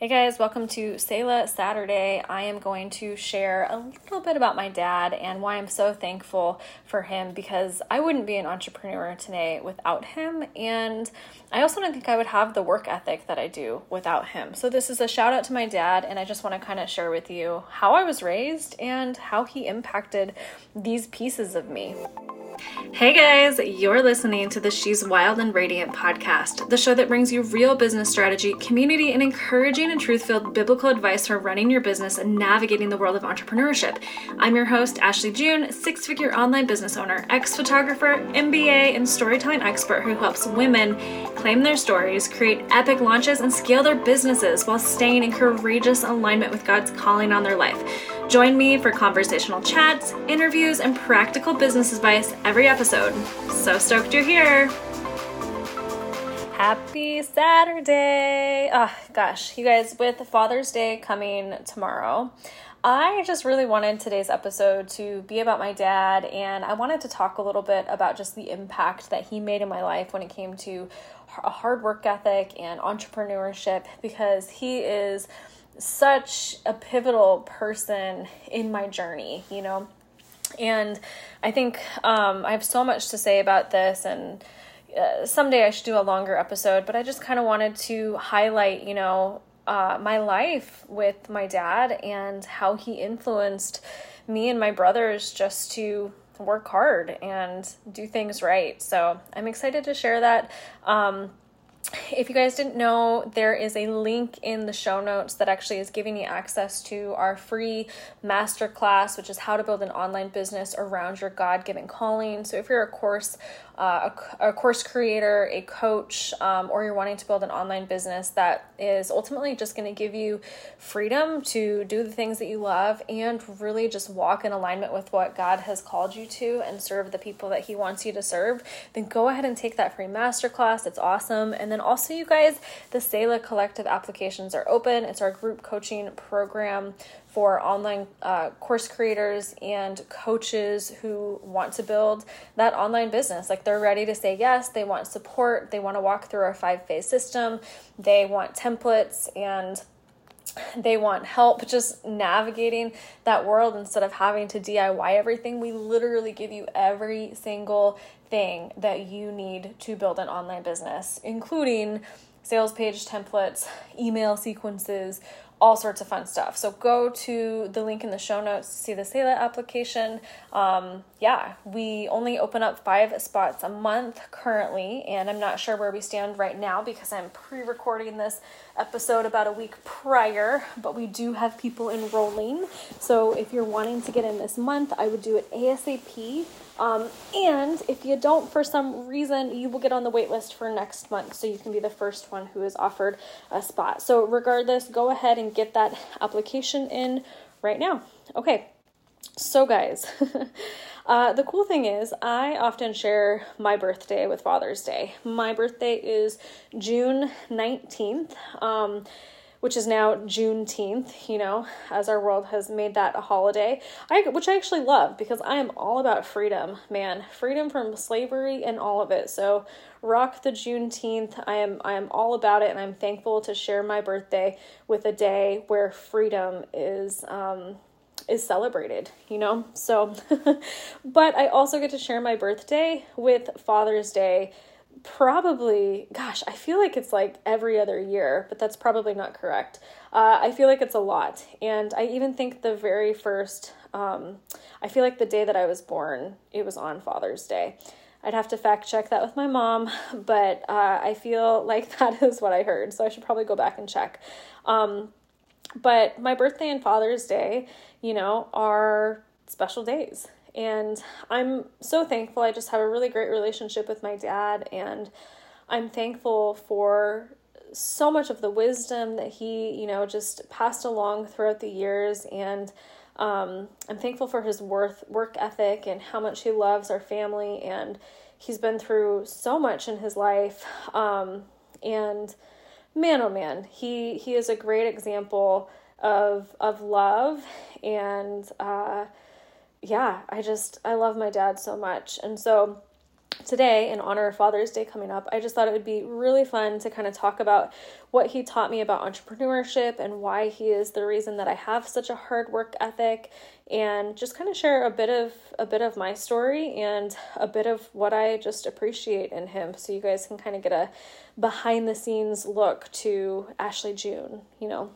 Hey guys, welcome to Selah Saturday. I am going to share a little bit about my dad and why I'm so thankful for him because I wouldn't be an entrepreneur today without him. And I also don't think I would have the work ethic that I do without him. So, this is a shout out to my dad, and I just want to kind of share with you how I was raised and how he impacted these pieces of me. Hey guys, you're listening to the She's Wild and Radiant podcast, the show that brings you real business strategy, community, and encouraging and truth filled biblical advice for running your business and navigating the world of entrepreneurship. I'm your host, Ashley June, six figure online business owner, ex photographer, MBA, and storytelling expert who helps women claim their stories, create epic launches, and scale their businesses while staying in courageous alignment with God's calling on their life. Join me for conversational chats, interviews, and practical business advice every episode. So stoked you're here! Happy Saturday! Oh gosh, you guys, with Father's Day coming tomorrow, I just really wanted today's episode to be about my dad, and I wanted to talk a little bit about just the impact that he made in my life when it came to a hard work ethic and entrepreneurship because he is such a pivotal person in my journey, you know? And I think um, I have so much to say about this, and uh, someday I should do a longer episode, but I just kind of wanted to highlight, you know, uh, my life with my dad and how he influenced me and my brothers just to work hard and do things right. So I'm excited to share that. Um, if you guys didn't know, there is a link in the show notes that actually is giving you access to our free masterclass, which is how to build an online business around your God given calling. So, if you're a course uh, a, a, course creator, a coach, um, or you're wanting to build an online business that is ultimately just going to give you freedom to do the things that you love and really just walk in alignment with what God has called you to and serve the people that He wants you to serve, then go ahead and take that free masterclass. It's awesome. And then also, you guys, the Selah Collective applications are open. It's our group coaching program for online uh, course creators and coaches who want to build that online business. Like they're ready to say yes, they want support, they want to walk through our five phase system, they want templates and they want help just navigating that world instead of having to DIY everything. We literally give you every single thing that you need to build an online business, including sales page templates, email sequences, all sorts of fun stuff. So go to the link in the show notes to see the Selah application. Um, yeah, we only open up five spots a month currently, and I'm not sure where we stand right now because I'm pre recording this episode about a week prior, but we do have people enrolling. So if you're wanting to get in this month, I would do it ASAP. Um, and if you don't, for some reason, you will get on the wait list for next month. So you can be the first one who is offered a spot. So, regardless, go ahead and get that application in right now. Okay, so guys. Uh, the cool thing is, I often share my birthday with Father's Day. My birthday is June 19th. Um, which is now Juneteenth, you know, as our world has made that a holiday, I, which I actually love because I am all about freedom, man, freedom from slavery and all of it. So rock the Juneteenth. I am I am all about it, and I'm thankful to share my birthday with a day where freedom is um, is celebrated, you know? So, but I also get to share my birthday with Father's Day probably, gosh, I feel like it's like every other year, but that's probably not correct. Uh, I feel like it's a lot. And I even think the very first, um, I feel like the day that I was born, it was on Father's Day. I'd have to fact check that with my mom, but uh, I feel like that is what I heard. So I should probably go back and check. Um, but my birthday and Father's Day, you know, are special days. And I'm so thankful. I just have a really great relationship with my dad, and I'm thankful for so much of the wisdom that he, you know, just passed along throughout the years. And um, I'm thankful for his worth, work ethic and how much he loves our family. And he's been through so much in his life. Um, and man, oh man, he he is a great example of of love and. Uh, yeah, I just, I love my dad so much. And so today, in honor of Father's Day coming up, I just thought it would be really fun to kind of talk about what he taught me about entrepreneurship and why he is the reason that I have such a hard work ethic and just kind of share a bit of a bit of my story and a bit of what I just appreciate in him so you guys can kind of get a behind the scenes look to Ashley June, you know.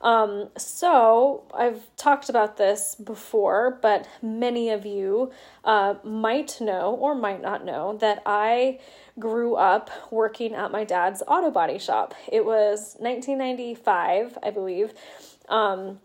Um, so I've talked about this before, but many of you uh, might know or might not know that I grew up working at my dad's auto body shop. It was 1995, I believe. Um,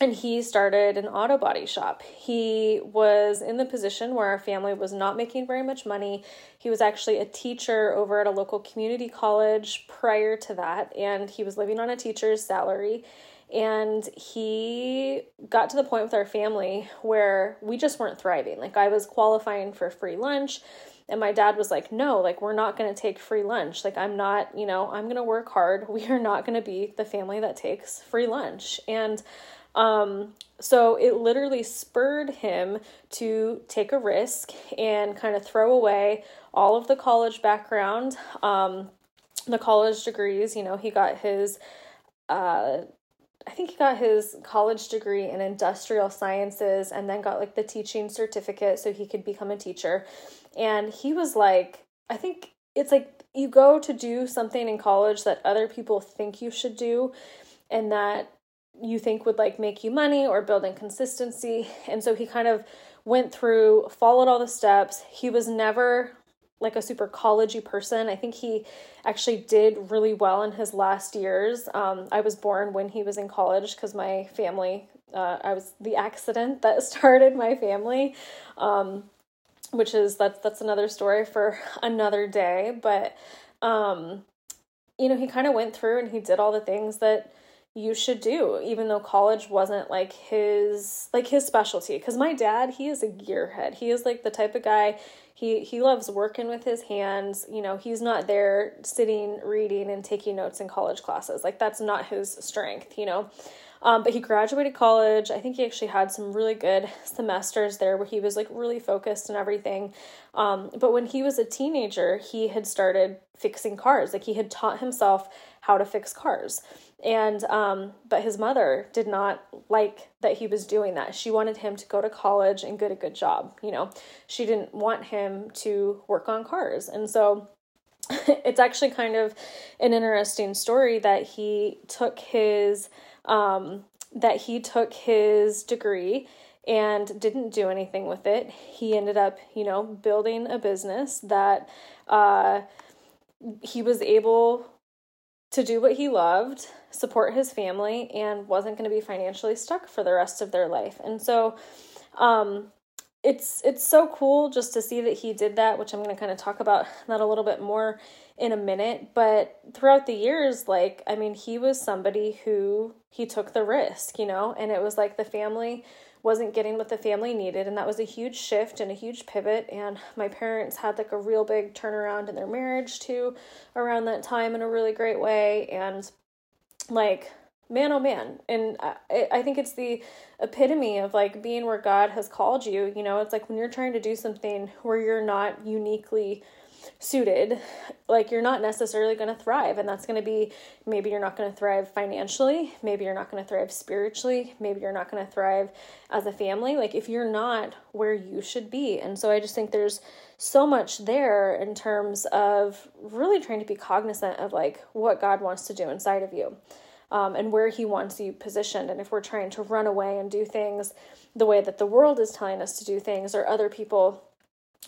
and he started an auto body shop. He was in the position where our family was not making very much money. He was actually a teacher over at a local community college prior to that, and he was living on a teacher's salary. And he got to the point with our family where we just weren't thriving. Like, I was qualifying for free lunch, and my dad was like, No, like, we're not going to take free lunch. Like, I'm not, you know, I'm going to work hard. We are not going to be the family that takes free lunch. And um, so it literally spurred him to take a risk and kind of throw away all of the college background, um, the college degrees. You know, he got his, uh, I think he got his college degree in industrial sciences and then got like the teaching certificate so he could become a teacher. And he was like, I think it's like you go to do something in college that other people think you should do and that you think would like make you money or building consistency. And so he kind of went through, followed all the steps. He was never like a super collegey person. I think he actually did really well in his last years. Um, I was born when he was in college because my family, uh, I was the accident that started my family, um, which is that's that's another story for another day. But um, you know, he kind of went through and he did all the things that you should do even though college wasn't like his like his specialty. Because my dad he is a gearhead. He is like the type of guy he he loves working with his hands. You know he's not there sitting reading and taking notes in college classes. Like that's not his strength you know um, but he graduated college. I think he actually had some really good semesters there where he was like really focused and everything. Um, but when he was a teenager, he had started fixing cars. Like he had taught himself how to fix cars. And um, but his mother did not like that he was doing that. She wanted him to go to college and get a good job. You know, she didn't want him to work on cars. And so it's actually kind of an interesting story that he took his um, that he took his degree and didn't do anything with it. He ended up, you know, building a business that uh, he was able to do what he loved, support his family, and wasn't going to be financially stuck for the rest of their life. And so, um, it's it's so cool just to see that he did that, which I'm going to kind of talk about that a little bit more in a minute. But throughout the years, like I mean, he was somebody who he took the risk, you know, and it was like the family wasn't getting what the family needed and that was a huge shift and a huge pivot. And my parents had like a real big turnaround in their marriage too around that time in a really great way. And like man oh man. And I, I think it's the epitome of like being where god has called you. You know it's like when you're trying to do something where you're not uniquely suited like you're not necessarily going to thrive. And that's going to be maybe you're not going to thrive financially. Maybe you're not going to thrive spiritually. Maybe you're not going to thrive as a family. Like if you're not where you should be. And so i just think there's so much there in terms of really trying to be cognizant of like what god wants to do inside of you um, and where he wants you positioned. And if we're trying to run away and do things the way that the world is telling us to do things or other people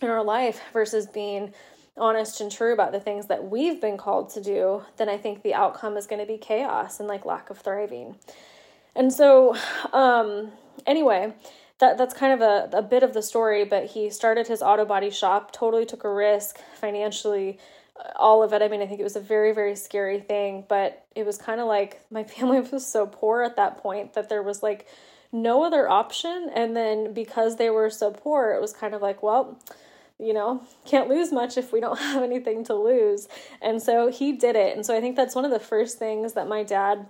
in our life versus being honest and true about the things that we've been called to do, then I think the outcome is going to be chaos and like lack of thriving. And so, um, anyway, that that's kind of a, a bit of the story, but he started his auto body shop, totally took a risk financially, all of it. I mean, I think it was a very, very scary thing, but it was kind of like my family was so poor at that point that there was like no other option. And then because they were so poor, it was kind of like, well, you know, can't lose much if we don't have anything to lose. And so he did it. And so I think that's one of the first things that my dad,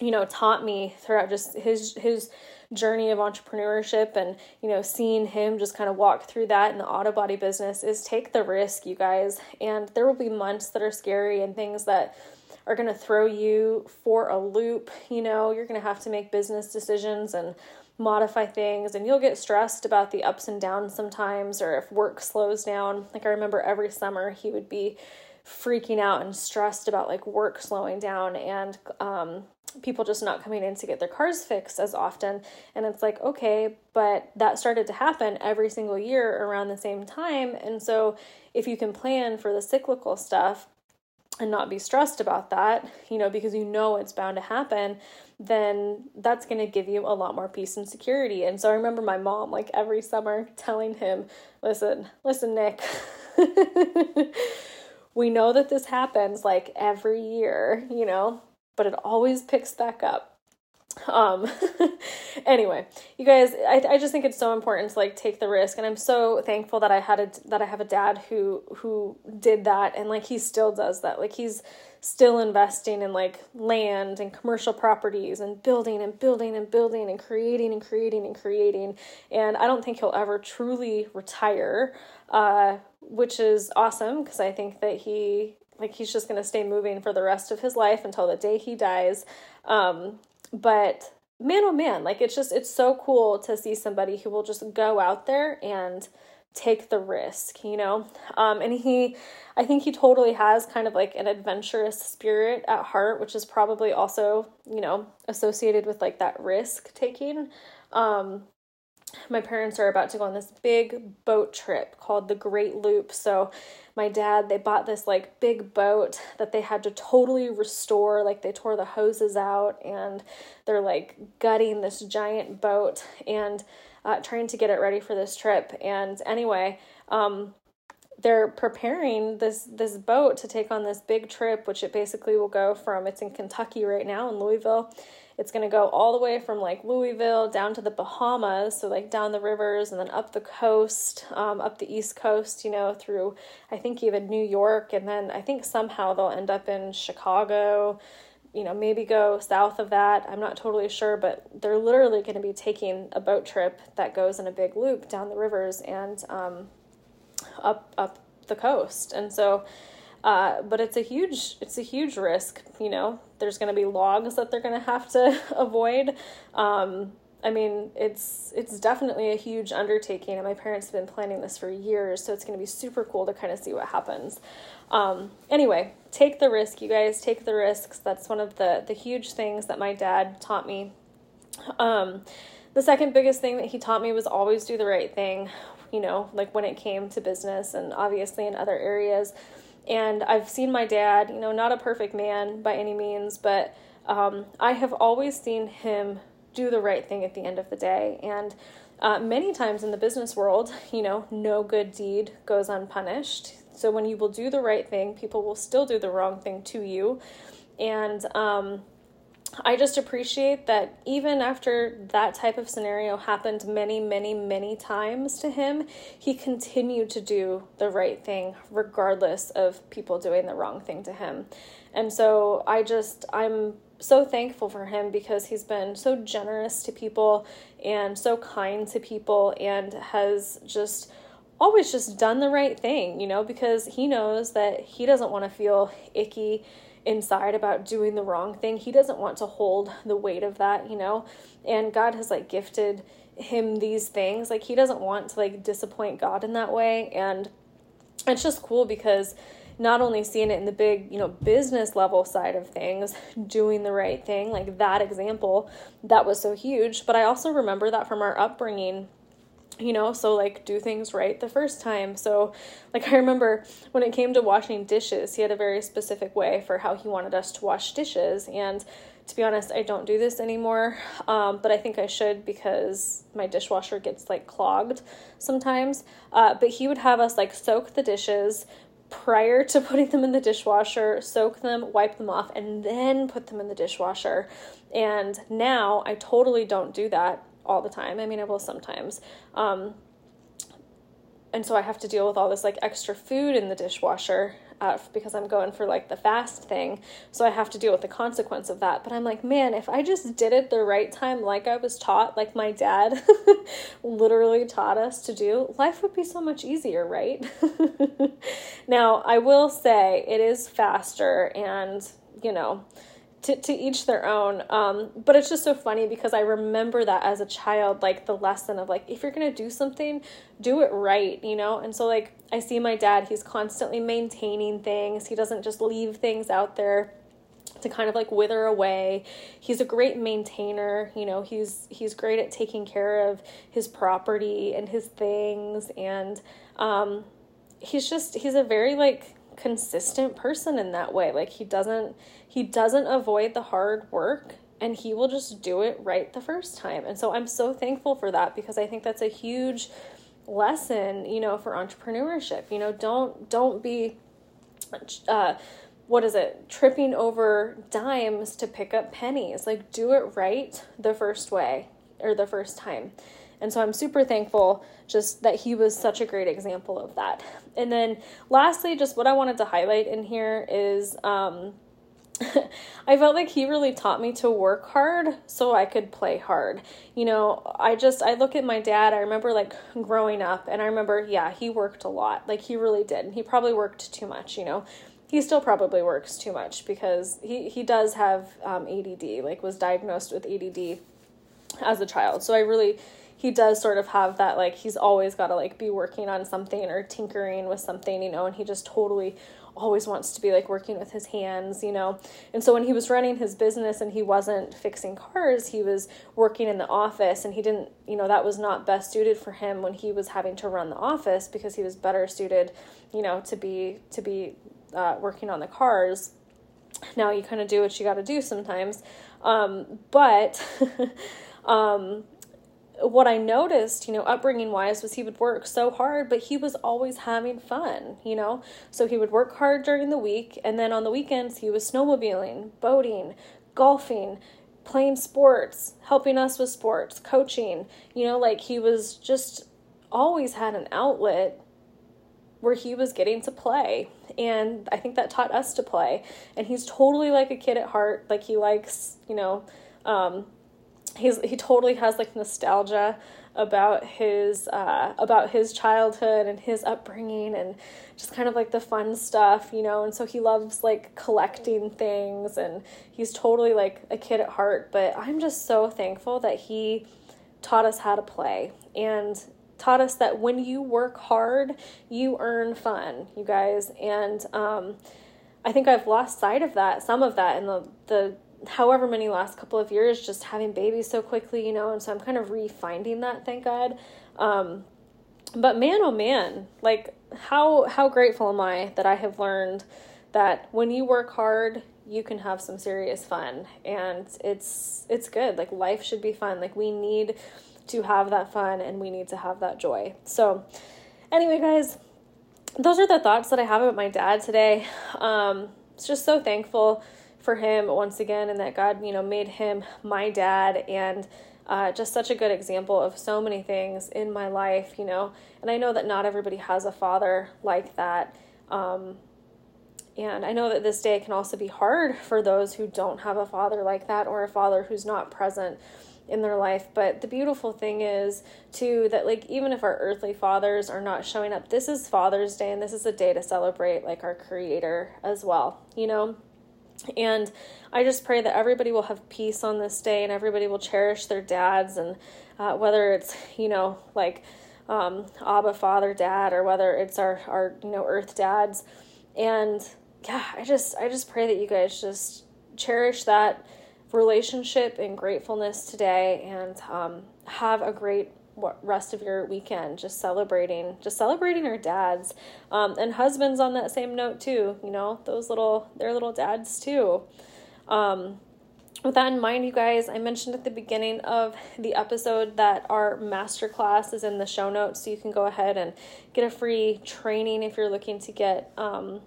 you know, taught me throughout just his his journey of entrepreneurship and you know seeing him just kind of walk through that in the auto body business is take the risk you guys and there will be months that are scary and things that are going to throw you for a loop. You know, you're going to have to make business decisions and modify things, and you'll get stressed about the ups and downs sometimes, or if work slows down. Like, I remember every summer he would be freaking out and stressed about like work slowing down and um, people just not coming in to get their cars fixed as often. And it's like, okay, but that started to happen every single year around the same time. And so, if you can plan for the cyclical stuff, and not be stressed about that, you know, because you know it's bound to happen, then that's going to give you a lot more peace and security. And so I remember my mom, like every summer, telling him, listen, listen, Nick, we know that this happens like every year, you know, but it always picks back up. Um anyway you guys I, I just think it's so important to like take the risk and i'm so thankful that i had a that i have a dad who who did that and like he still does that. Like he's still investing in like land and commercial properties and building and building and building and creating and creating and creating and i don't think he'll ever truly retire uh which is awesome because i think that he like he's just going to stay moving for the rest of his life until the day he dies. Um but man oh man like it's just it's so cool to see somebody who will just go out there and take the risk you know? Um and he i think he totally has kind of like an adventurous spirit at heart which is probably also you know associated with like that risk taking. Um my parents are about to go on this big boat trip called the Great Loop. So, my dad, they bought this like big boat that they had to totally restore. Like, they tore the hoses out and they're like gutting this giant boat and uh, trying to get it ready for this trip. And anyway, um, they're preparing this this boat to take on this big trip which it basically will go from it's in Kentucky right now in Louisville it's going to go all the way from like Louisville down to the Bahamas, so like down the rivers and then up the coast, um, up the East Coast, you know, through I think even New York, and then I think somehow they'll end up in Chicago, you know, maybe go south of that. I'm not totally sure, but they're literally going to be taking a boat trip that goes in a big loop down the rivers and um, up up the coast, and so uh, but it's a huge it's a huge risk. You know, there's going to be logs that they're going to have to avoid. Um, I mean, it's it's definitely a huge undertaking, and my parents have been planning this for years, so it's going to be super cool to kind of see what happens. Um, anyway, take the risk, you guys. Take the risks. That's one of the the huge things that my dad taught me. Um, the second biggest thing that he taught me was always do the right thing. You know, like when it came to business, and obviously in other areas and I've seen my dad, you know, not a perfect man by any means, but um, I have always seen him do the right thing at the end of the day. And uh, many times in the business world, you know, no good deed goes unpunished. So when you will do the right thing, people will still do the wrong thing to you. And um, I just appreciate that even after that type of scenario happened many, many, many times to him, he continued to do the right thing regardless of people doing the wrong thing to him. And so I just, I'm so thankful for him because he's been so generous to people and so kind to people and has just always just done the right thing, you know, because he knows that he doesn't want to feel icky inside about doing the wrong thing. He doesn't want to hold the weight of that, you know? And God has like gifted him these things. Like he doesn't want to like disappoint God in that way. And it's just cool because not only seeing it in the big, you know, business level side of things, doing the right thing, like that example, that was so huge, but I also remember that from our upbringing you know so like do things right the first time. So like i remember when it came to washing dishes he had a very specific way for how he wanted us to wash dishes. And to be honest i don't do this anymore um, but i think i should because my dishwasher gets like clogged sometimes. Uh, but he would have us like soak the dishes prior to putting them in the dishwasher, soak them, wipe them off, and then put them in the dishwasher. And now I totally don't do that all the time. I mean, I will sometimes. Um, and so I have to deal with all this like extra food in the dishwasher uh, because I'm going for like the fast thing. So I have to deal with the consequence of that. But I'm like, man, if I just did it the right time, like I was taught, like my dad literally taught us to do, life would be so much easier, right? now, I will say it is faster and you know, to, to each their own. Um, but it's just so funny because I remember that as a child, like the lesson of like, if you're going to do something, do it right, you know? And so, like, I see my dad, he's constantly maintaining things, he doesn't just leave things out there to kind of like wither away. He's a great maintainer, you know, he's he's great at taking care of his property and his things and um he's just he's a very like consistent person in that way. Like he doesn't he doesn't avoid the hard work and he will just do it right the first time. And so I'm so thankful for that because I think that's a huge lesson, you know, for entrepreneurship. You know, don't don't be uh what is it? Tripping over dimes to pick up pennies. Like do it right the first way or the first time. And so I'm super thankful just that he was such a great example of that. And then lastly, just what I wanted to highlight in here is um, I felt like he really taught me to work hard so I could play hard. You know, I just I look at my dad, I remember like growing up and I remember yeah, he worked a lot. Like he really did. And He probably worked too much, you know. He still probably works too much because he he does have um, ADD, like was diagnosed with ADD as a child. So I really he does sort of have that like he's always got to like be working on something or tinkering with something, you know, and he just totally always wants to be like working with his hands, you know. And so when he was running his business and he wasn't fixing cars, he was working in the office and he didn't, you know, that was not best suited for him when he was having to run the office because he was better suited, you know, to be to be uh, working on the cars. Now you kind of do what you got to do sometimes. Um, but um, what I noticed, you know, upbringing wise, was he would work so hard, but he was always having fun, you know? So he would work hard during the week, and then on the weekends, he was snowmobiling, boating, golfing, playing sports, helping us with sports, coaching, you know, like he was just always had an outlet where he was getting to play. And I think that taught us to play. And he's totally like a kid at heart. Like he likes, you know, um, he's he totally has like nostalgia about his uh, about his childhood and his upbringing and just kind of like the fun stuff, you know. And so he loves like collecting things and he's totally like a kid at heart. But I'm just so thankful that he taught us how to play and taught us that when you work hard, you earn fun, you guys. And um, I think I've lost sight of that, some of that in the the however many last couple of years just having babies so quickly, you know, and so I'm kind of refinding that, thank God. Um, but man, oh man, like how how grateful am I that I have learned that when you work hard, you can have some serious fun, and it's it's good. Like life should be fun. Like we need to have that fun, and we need to have that joy. So, anyway, guys, those are the thoughts that I have about my dad today. Um, it's just so thankful for him once again and that God, you know, made him my dad and uh, just such a good example of so many things in my life, you know. And I know that not everybody has a father like that. Um, and I know that this day can also be hard for those who don't have a father like that or a father who's not present in their life. But the beautiful thing is, too, that like even if our earthly fathers are not showing up, this is Father's Day and this is a day to celebrate like our Creator as well, you know? And I just pray that everybody will have peace on this day and everybody will cherish their dads and uh, whether it's, you know, like um, Abba, Father, Dad, or whether it's our, our, you know, earth dads. And yeah, I just, I just pray that you guys just cherish that relationship and gratefulness today and um, have a great rest of your weekend just celebrating just celebrating our dads. Um, and husbands on that same note too you know those little their little dads too. Um, with that in mind you guys i mentioned at the beginning of the episode that our master class is in the show notes so you can go ahead and get a free training if you're looking to get um,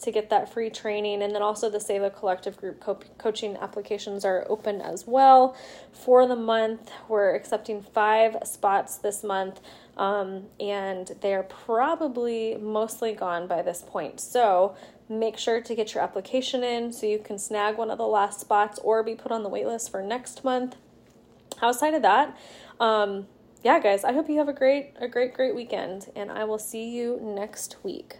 to get that free training. And then also the Selah Collective Group co- coaching applications are open as well for the month. We're accepting five spots this month, um, and they're probably mostly gone by this point. So make sure to get your application in so you can snag one of the last spots or be put on the waitlist for next month. Outside of that, um, yeah, guys, I hope you have a great, a great, great weekend, and I will see you next week.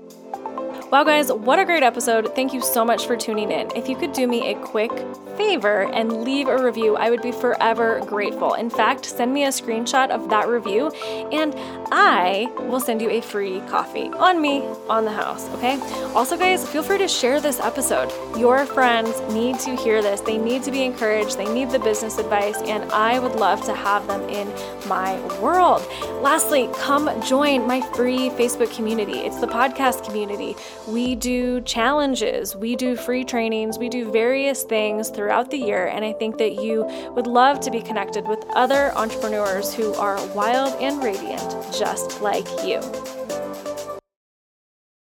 Wow, guys, what a great episode. Thank you so much for tuning in. If you could do me a quick favor and leave a review, I would be forever grateful. In fact, send me a screenshot of that review and I will send you a free coffee on me, on the house, okay? Also, guys, feel free to share this episode. Your friends need to hear this. They need to be encouraged, they need the business advice, and I would love to have them in my world. Lastly, come join my free Facebook community. It's the podcast community. We do challenges, we do free trainings, we do various things throughout the year, and I think that you would love to be connected with other entrepreneurs who are wild and radiant, just like you.